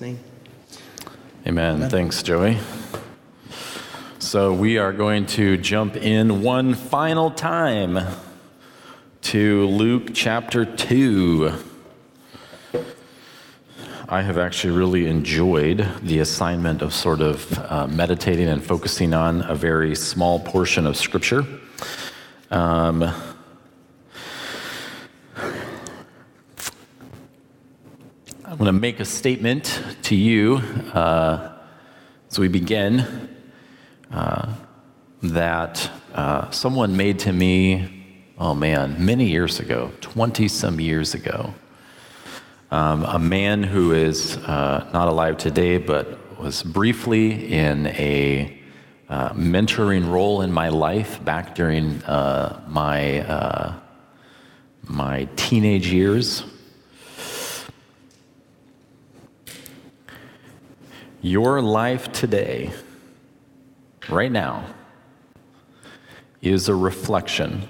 Amen. Amen. Thanks, Joey. So we are going to jump in one final time to Luke chapter 2. I have actually really enjoyed the assignment of sort of uh, meditating and focusing on a very small portion of Scripture. Um, I'm going to make a statement to you uh, as we begin uh, that uh, someone made to me, oh man, many years ago, 20 some years ago. Um, a man who is uh, not alive today, but was briefly in a uh, mentoring role in my life back during uh, my, uh, my teenage years. Your life today, right now, is a reflection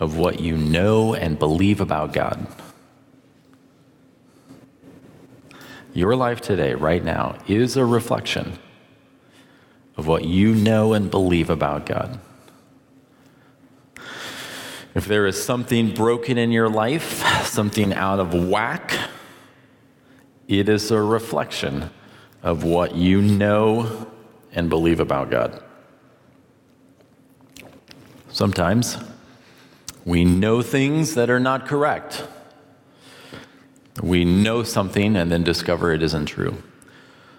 of what you know and believe about God. Your life today, right now, is a reflection of what you know and believe about God. If there is something broken in your life, something out of whack, it is a reflection of what you know and believe about God. Sometimes we know things that are not correct. We know something and then discover it isn't true.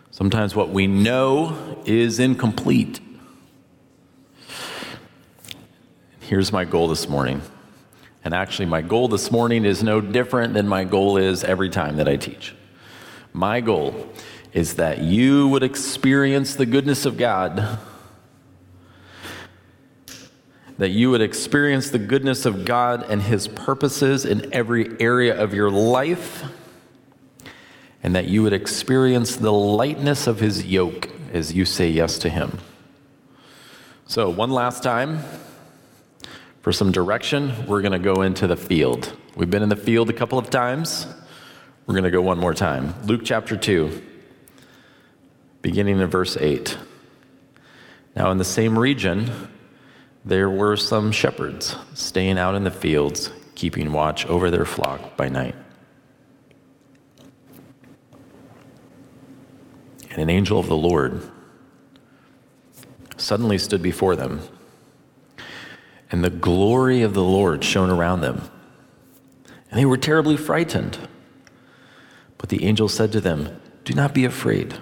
Sometimes what we know is incomplete. Here's my goal this morning. And actually, my goal this morning is no different than my goal is every time that I teach. My goal is that you would experience the goodness of God. That you would experience the goodness of God and His purposes in every area of your life. And that you would experience the lightness of His yoke as you say yes to Him. So, one last time, for some direction, we're going to go into the field. We've been in the field a couple of times. We're going to go one more time. Luke chapter 2 beginning in verse 8. Now, in the same region, there were some shepherds staying out in the fields, keeping watch over their flock by night. And an angel of the Lord suddenly stood before them, and the glory of the Lord shone around them. And they were terribly frightened. But the angel said to them, Do not be afraid.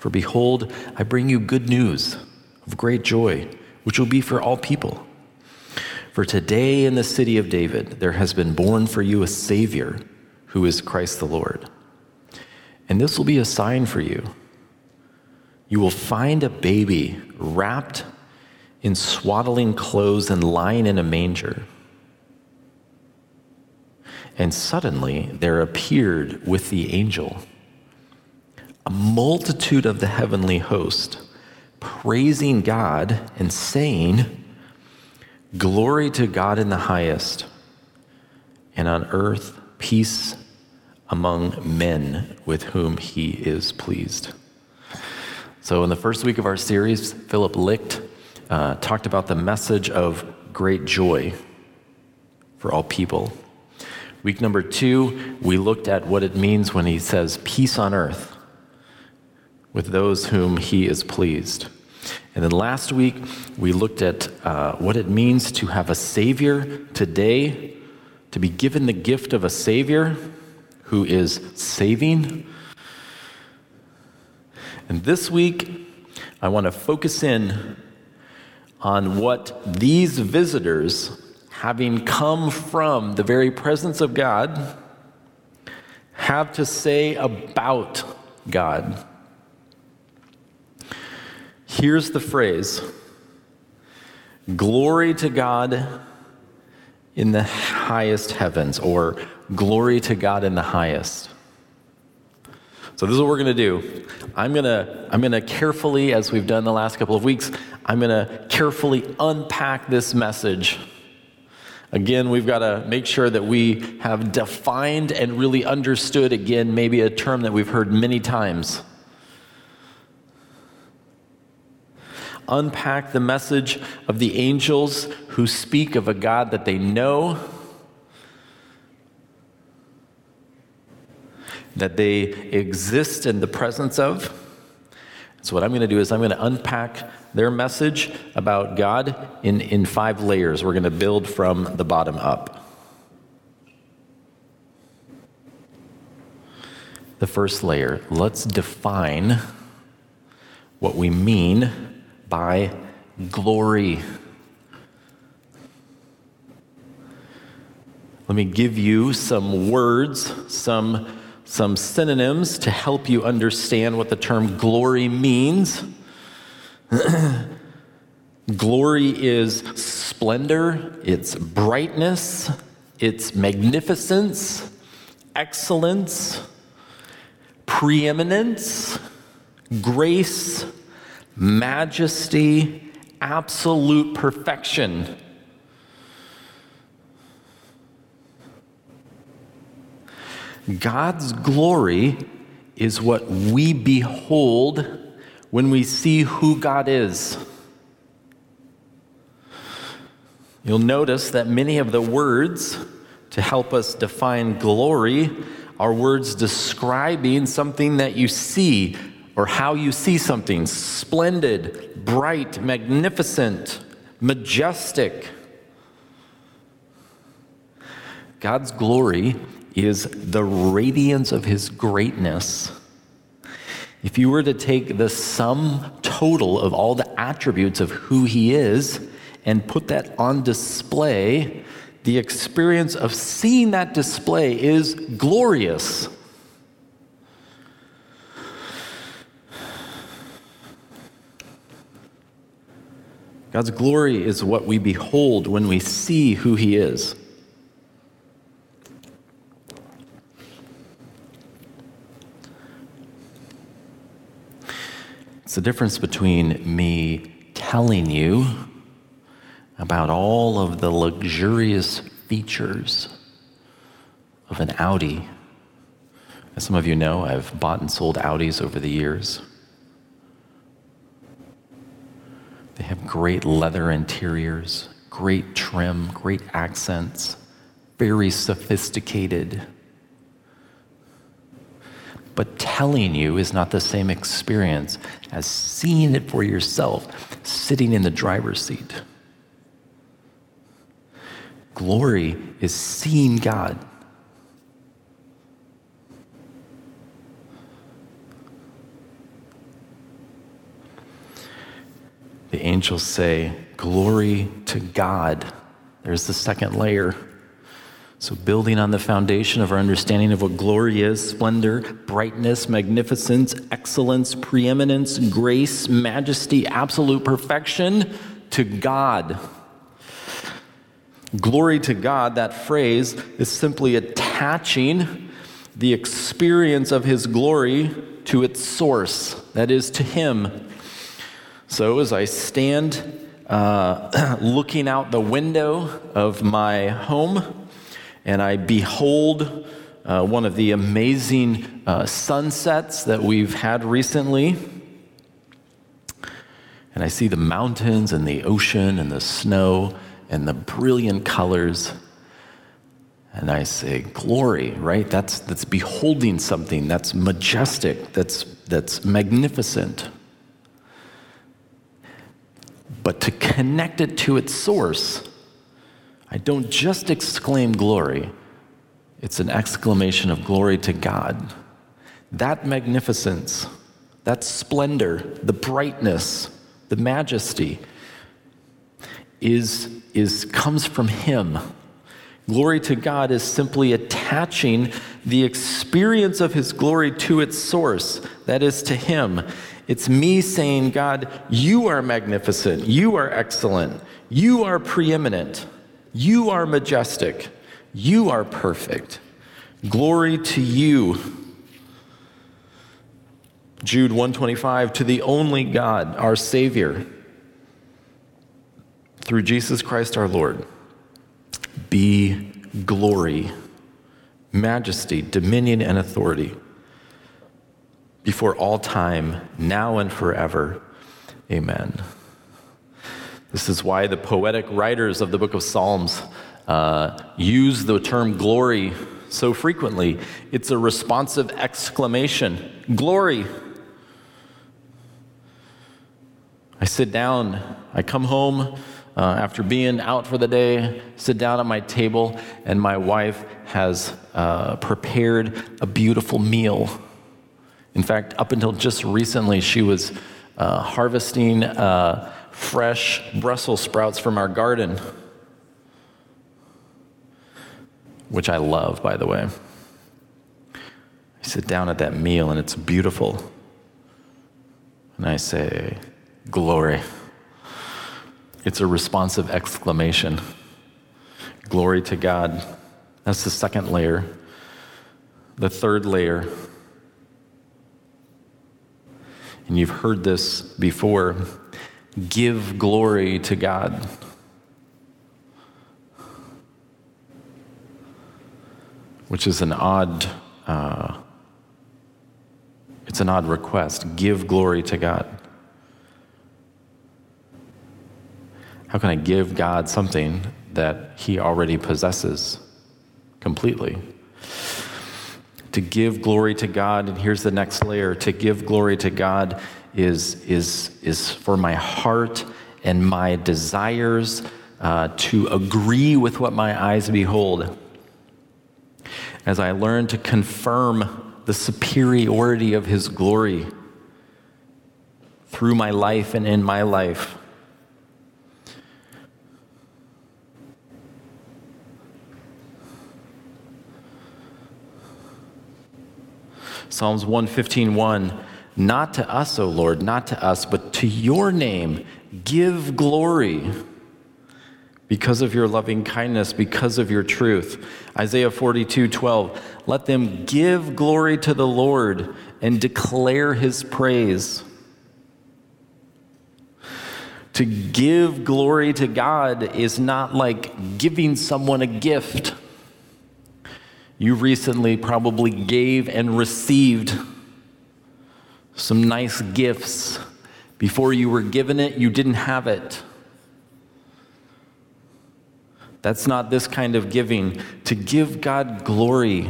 For behold, I bring you good news of great joy, which will be for all people. For today in the city of David there has been born for you a Savior who is Christ the Lord. And this will be a sign for you. You will find a baby wrapped in swaddling clothes and lying in a manger. And suddenly there appeared with the angel multitude of the heavenly host praising God and saying, Glory to God in the highest, and on earth peace among men with whom he is pleased. So, in the first week of our series, Philip Licht uh, talked about the message of great joy for all people. Week number two, we looked at what it means when he says peace on earth with those whom he is pleased. And then last week, we looked at uh, what it means to have a Savior today, to be given the gift of a Savior who is saving. And this week, I want to focus in on what these visitors, having come from the very presence of God, have to say about God. Here's the phrase Glory to God in the highest heavens, or glory to God in the highest. So this is what we're going to do. I'm going to I'm going to carefully as we've done the last couple of weeks, I'm going to carefully unpack this message Again, we've got to make sure that we have defined and really understood, again, maybe a term that we've heard many times. Unpack the message of the angels who speak of a God that they know, that they exist in the presence of. So, what I'm going to do is I'm going to unpack their message about God in, in five layers. We're going to build from the bottom up. The first layer, let's define what we mean by glory. Let me give you some words, some, some synonyms to help you understand what the term glory means. Glory is splendor, it's brightness, it's magnificence, excellence, preeminence, grace, majesty, absolute perfection. God's glory is what we behold when we see who God is. You'll notice that many of the words to help us define glory are words describing something that you see or how you see something splendid, bright, magnificent, majestic. God's glory is the radiance of his greatness if you were to take the sum total of all the attributes of who he is and put that on display, the experience of seeing that display is glorious. God's glory is what we behold when we see who he is. It's the difference between me telling you about all of the luxurious features of an Audi. As some of you know, I've bought and sold Audis over the years. They have great leather interiors, great trim, great accents, very sophisticated but telling you is not the same experience as seeing it for yourself, sitting in the driver's seat. Glory is seeing God. The angels say, Glory to God. There's the second layer. So, building on the foundation of our understanding of what glory is splendor, brightness, magnificence, excellence, preeminence, grace, majesty, absolute perfection to God. Glory to God, that phrase is simply attaching the experience of His glory to its source, that is, to Him. So, as I stand uh, looking out the window of my home, and I behold uh, one of the amazing uh, sunsets that we've had recently. And I see the mountains and the ocean and the snow and the brilliant colors. And I say, glory, right? That's, that's beholding something that's majestic, that's, that's magnificent. But to connect it to its source, I don't just exclaim glory, it's an exclamation of glory to God. That magnificence, that splendor, the brightness, the majesty is, is, comes from Him. Glory to God is simply attaching the experience of His glory to its source, that is, to Him. It's me saying, God, you are magnificent, you are excellent, you are preeminent. You are majestic. You are perfect. Glory to you. Jude 125 to the only God, our savior, through Jesus Christ our Lord, be glory, majesty, dominion, and authority before all time, now and forever. Amen. This is why the poetic writers of the book of Psalms uh, use the term glory so frequently. It's a responsive exclamation Glory! I sit down, I come home uh, after being out for the day, sit down at my table, and my wife has uh, prepared a beautiful meal. In fact, up until just recently, she was uh, harvesting uh, fresh Brussels sprouts from our garden, which I love, by the way. I sit down at that meal and it's beautiful. And I say, Glory. It's a responsive exclamation. Glory to God. That's the second layer. The third layer, and you've heard this before give glory to God. Which is an odd, uh, it's an odd request. Give glory to God. How can I give God something that He already possesses completely? To give glory to God, and here's the next layer to give glory to God is, is, is for my heart and my desires uh, to agree with what my eyes behold. As I learn to confirm the superiority of His glory through my life and in my life. Psalms 115 1. Not to us, O Lord, not to us, but to your name give glory because of your loving kindness, because of your truth. Isaiah 42 12. Let them give glory to the Lord and declare his praise. To give glory to God is not like giving someone a gift. You recently probably gave and received some nice gifts. Before you were given it, you didn't have it. That's not this kind of giving. To give God glory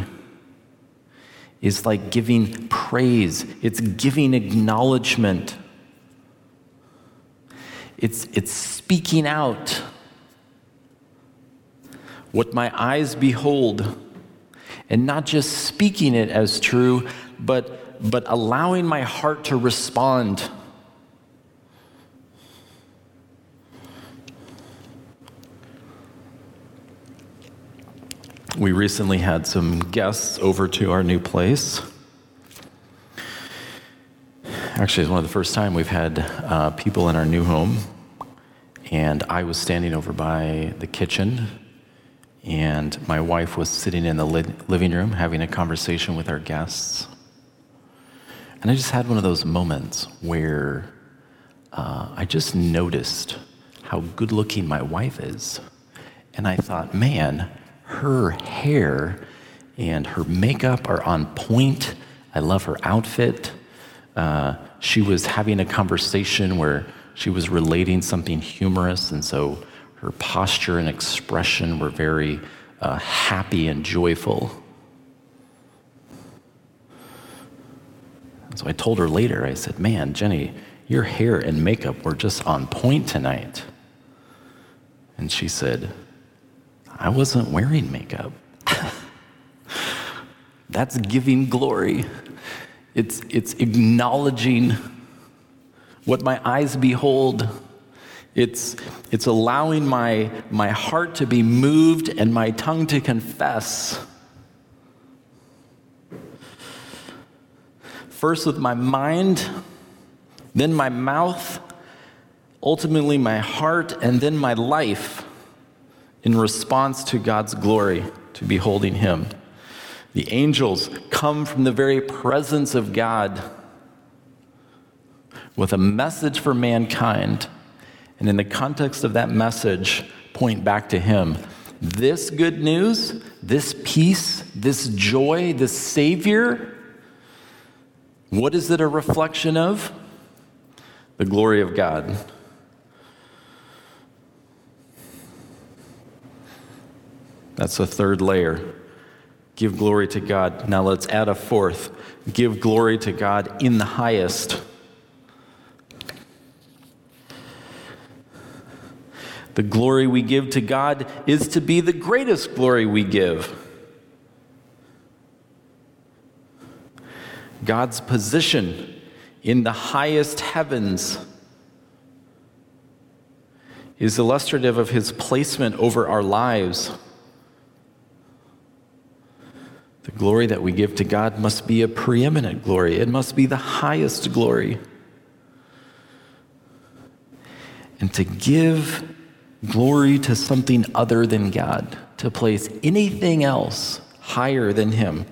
is like giving praise, it's giving acknowledgement, it's, it's speaking out. What my eyes behold and not just speaking it as true, but, but allowing my heart to respond. We recently had some guests over to our new place. Actually, it's one of the first time we've had uh, people in our new home, and I was standing over by the kitchen and my wife was sitting in the living room having a conversation with our guests. And I just had one of those moments where uh, I just noticed how good looking my wife is. And I thought, man, her hair and her makeup are on point. I love her outfit. Uh, she was having a conversation where she was relating something humorous, and so her posture and expression were very uh, happy and joyful. so I told her later, I said, Man, Jenny, your hair and makeup were just on point tonight. And she said, I wasn't wearing makeup. That's giving glory. It's, it's acknowledging what my eyes behold it's, it's allowing my, my heart to be moved and my tongue to confess. First with my mind, then my mouth, ultimately my heart, and then my life in response to God's glory, to beholding Him. The angels come from the very presence of God with a message for mankind and in the context of that message, point back to Him. this good news, this peace, this joy, this Savior, what is it a reflection of? The glory of God. That's the third layer. Give glory to God. Now let's add a fourth. Give glory to God in the highest. The glory we give to God is to be the greatest glory we give. God's position in the highest heavens is illustrative of his placement over our lives. The glory that we give to God must be a preeminent glory, it must be the highest glory. And to give glory to something other than God, to place anything else higher than Him,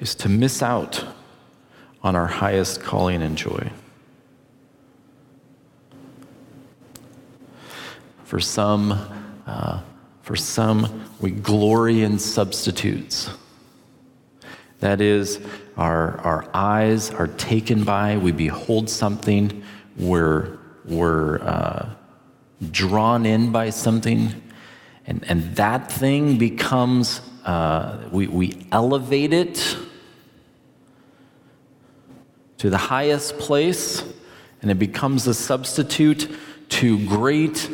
is to miss out on our highest calling and joy. For some, uh, for some, we glory in substitutes. That is, our, our eyes are taken by, we behold something, we're we're uh, drawn in by something, and, and that thing becomes, uh, we, we elevate it to the highest place, and it becomes a substitute to great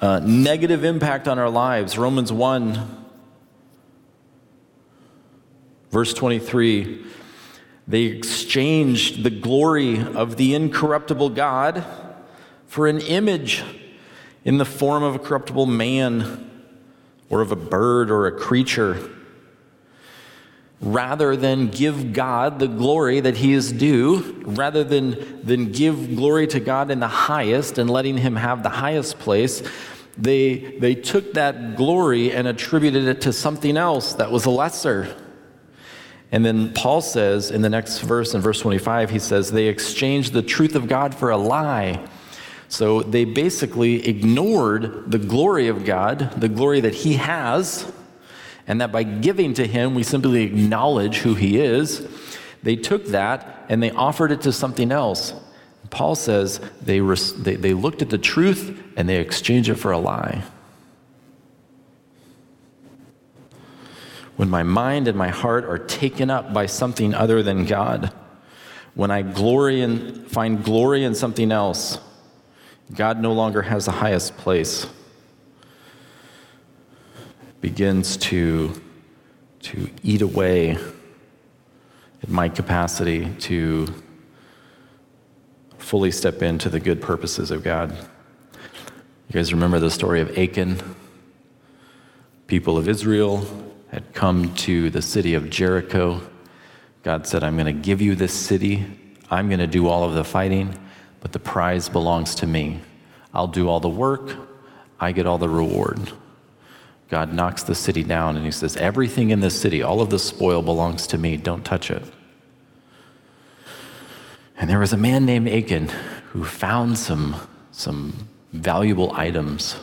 uh, negative impact on our lives. Romans 1, verse 23 they exchanged the glory of the incorruptible God for an image in the form of a corruptible man or of a bird or a creature, rather than give God the glory that he is due, rather than, than give glory to God in the highest and letting him have the highest place, they, they took that glory and attributed it to something else that was lesser. And then Paul says in the next verse, in verse 25, he says, They exchanged the truth of God for a lie so they basically ignored the glory of God, the glory that He has, and that by giving to Him, we simply acknowledge who He is. They took that and they offered it to something else. Paul says they, res- they, they looked at the truth and they exchanged it for a lie. When my mind and my heart are taken up by something other than God, when I glory and find glory in something else, God no longer has the highest place, begins to, to eat away at my capacity to fully step into the good purposes of God. You guys remember the story of Achan? People of Israel had come to the city of Jericho. God said, I'm going to give you this city. I'm going to do all of the fighting but the prize belongs to me. I'll do all the work, I get all the reward. God knocks the city down and he says, Everything in this city, all of the spoil belongs to me. Don't touch it. And there was a man named Achan who found some, some valuable items,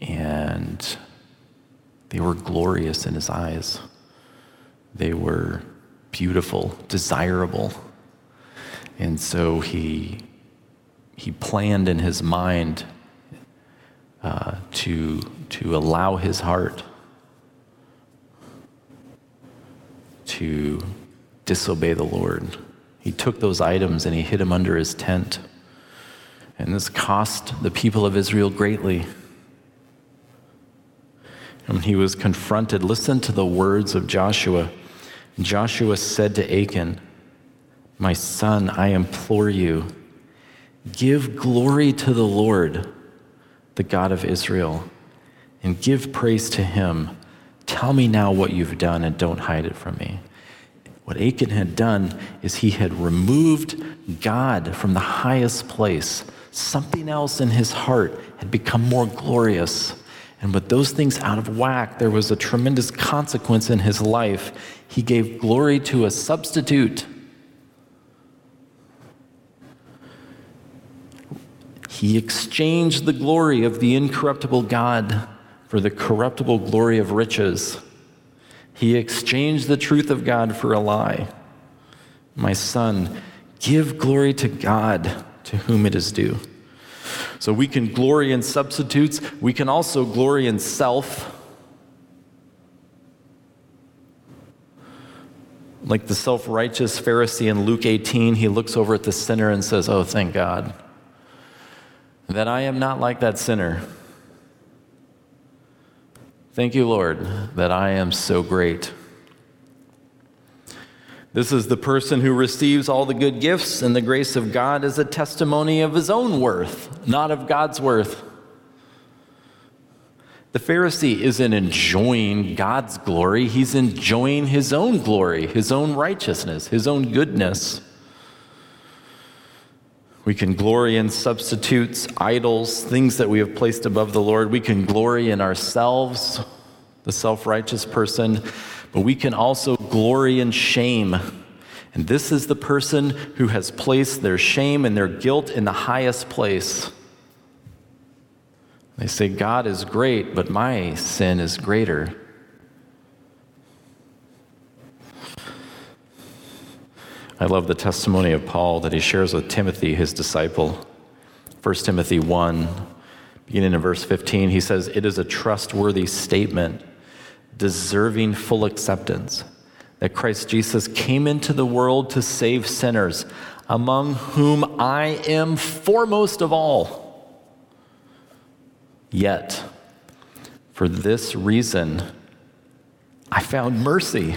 and they were glorious in his eyes. They were beautiful, desirable. And so he, he planned in his mind uh, to, to allow his heart to disobey the Lord. He took those items and he hid them under his tent. And this cost the people of Israel greatly. And when he was confronted, listen to the words of Joshua. Joshua said to Achan, my son, I implore you, give glory to the Lord, the God of Israel, and give praise to him. Tell me now what you've done and don't hide it from me. What Achan had done is he had removed God from the highest place. Something else in his heart had become more glorious. And with those things out of whack, there was a tremendous consequence in his life. He gave glory to a substitute He exchanged the glory of the incorruptible God for the corruptible glory of riches. He exchanged the truth of God for a lie. My son, give glory to God to whom it is due. So we can glory in substitutes, we can also glory in self. Like the self righteous Pharisee in Luke 18, he looks over at the sinner and says, Oh, thank God that I am not like that sinner. Thank you, Lord, that I am so great. This is the person who receives all the good gifts and the grace of God as a testimony of his own worth, not of God's worth. The Pharisee isn't enjoying God's glory, he's enjoying his own glory, his own righteousness, his own goodness. We can glory in substitutes, idols, things that we have placed above the Lord. We can glory in ourselves, the self righteous person but we can also glory in shame. And this is the person who has placed their shame and their guilt in the highest place. They say, God is great, but my sin is greater. I love the testimony of Paul that he shares with Timothy, his disciple. 1 Timothy 1, beginning in verse 15, he says, It is a trustworthy statement deserving full acceptance. That Christ Jesus came into the world to save sinners, among whom I am foremost of all. Yet, for this reason, I found mercy,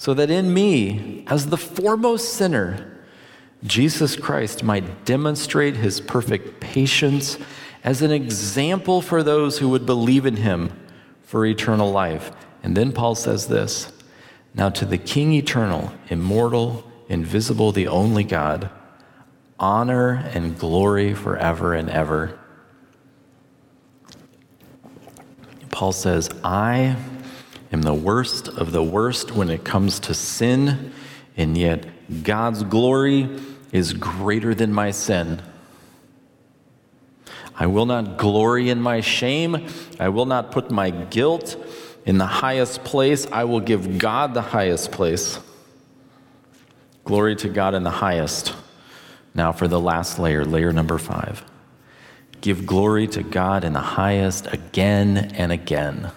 so that in me, as the foremost sinner, Jesus Christ might demonstrate his perfect patience as an example for those who would believe in him for eternal life. And then Paul says this Now to the King eternal, immortal, invisible, the only God, honor and glory forever and ever. Paul says, I am the worst of the worst when it comes to sin, and yet God's glory is greater than my sin. I will not glory in my shame. I will not put my guilt in the highest place. I will give God the highest place. Glory to God in the highest. Now, for the last layer, layer number five. Give glory to God in the highest again and again.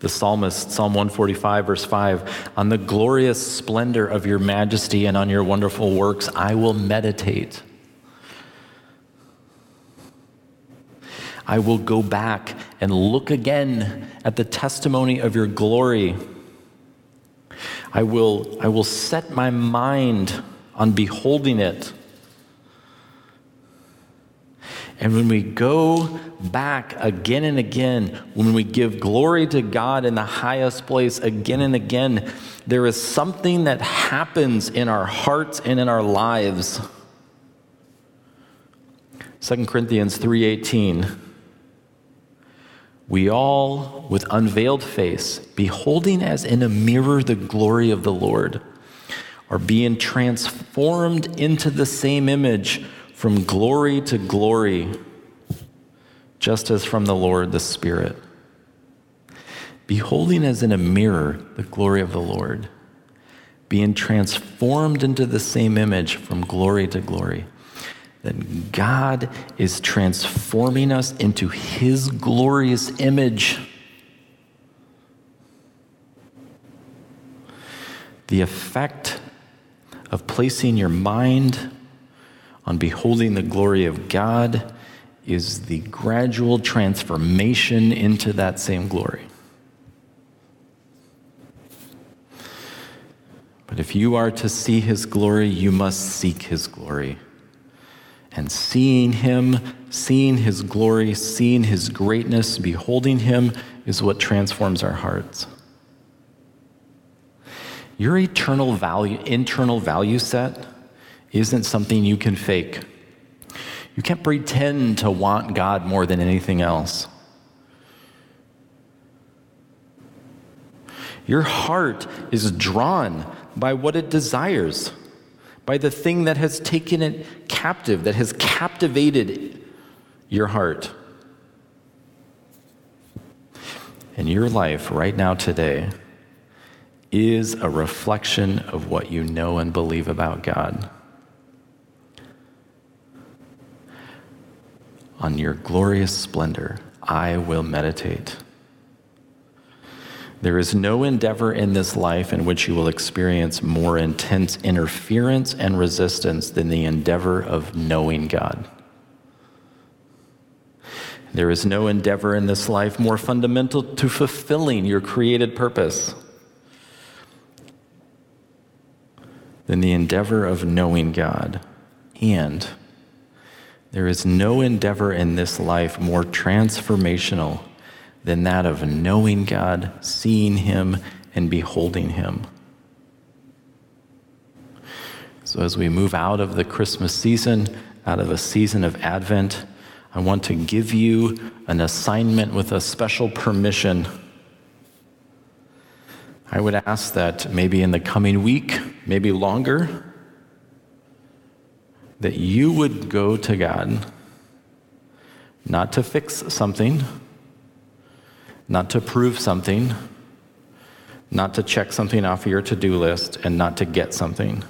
The psalmist, Psalm 145, verse 5 On the glorious splendor of your majesty and on your wonderful works, I will meditate. I will go back and look again at the testimony of your glory. I will, I will set my mind on beholding it. And when we go back again and again, when we give glory to God in the highest place again and again, there is something that happens in our hearts and in our lives. 2 Corinthians 3:18 we all, with unveiled face, beholding as in a mirror the glory of the Lord, are being transformed into the same image from glory to glory, just as from the Lord the Spirit. Beholding as in a mirror the glory of the Lord, being transformed into the same image from glory to glory that God is transforming us into His glorious image. The effect of placing your mind on beholding the glory of God is the gradual transformation into that same glory. But if you are to see His glory, you must seek His glory. And seeing him, seeing his glory, seeing his greatness, beholding him is what transforms our hearts. Your eternal value, internal value set isn't something you can fake. You can't pretend to want God more than anything else. Your heart is drawn by what it desires, by the thing that has taken it captive, that has captivated your heart. And your life right now, today, is a reflection of what you know and believe about God. On your glorious splendor, I will meditate. There is no endeavor in this life in which you will experience more intense interference and resistance than the endeavor of knowing God. There is no endeavor in this life more fundamental to fulfilling your created purpose than the endeavor of knowing God. And there is no endeavor in this life more transformational than that of knowing God, seeing Him, and beholding Him. So, as we move out of the Christmas season, out of a season of Advent, I want to give you an assignment with a special permission. I would ask that maybe in the coming week, maybe longer, that you would go to God, not to fix something, not to prove something, not to check something off your to do list, and not to get something,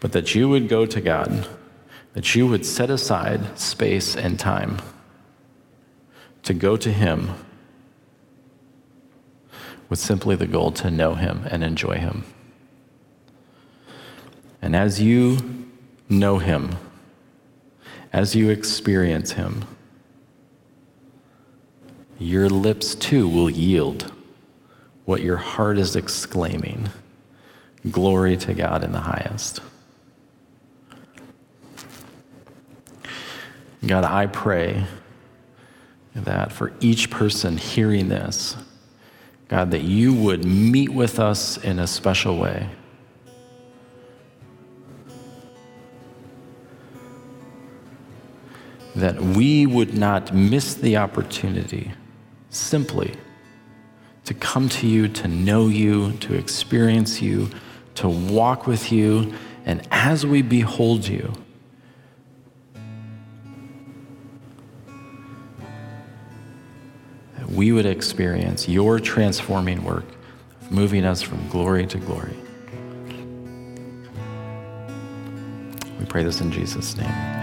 but that you would go to God that you would set aside space and time to go to Him with simply the goal to know Him and enjoy Him. And as you know Him, as you experience Him, your lips too will yield what your heart is exclaiming Glory to God in the highest. God, I pray that for each person hearing this, God, that you would meet with us in a special way. That we would not miss the opportunity simply to come to you, to know you, to experience you, to walk with you, and as we behold you, we would experience your transforming work moving us from glory to glory. We pray this in Jesus' name.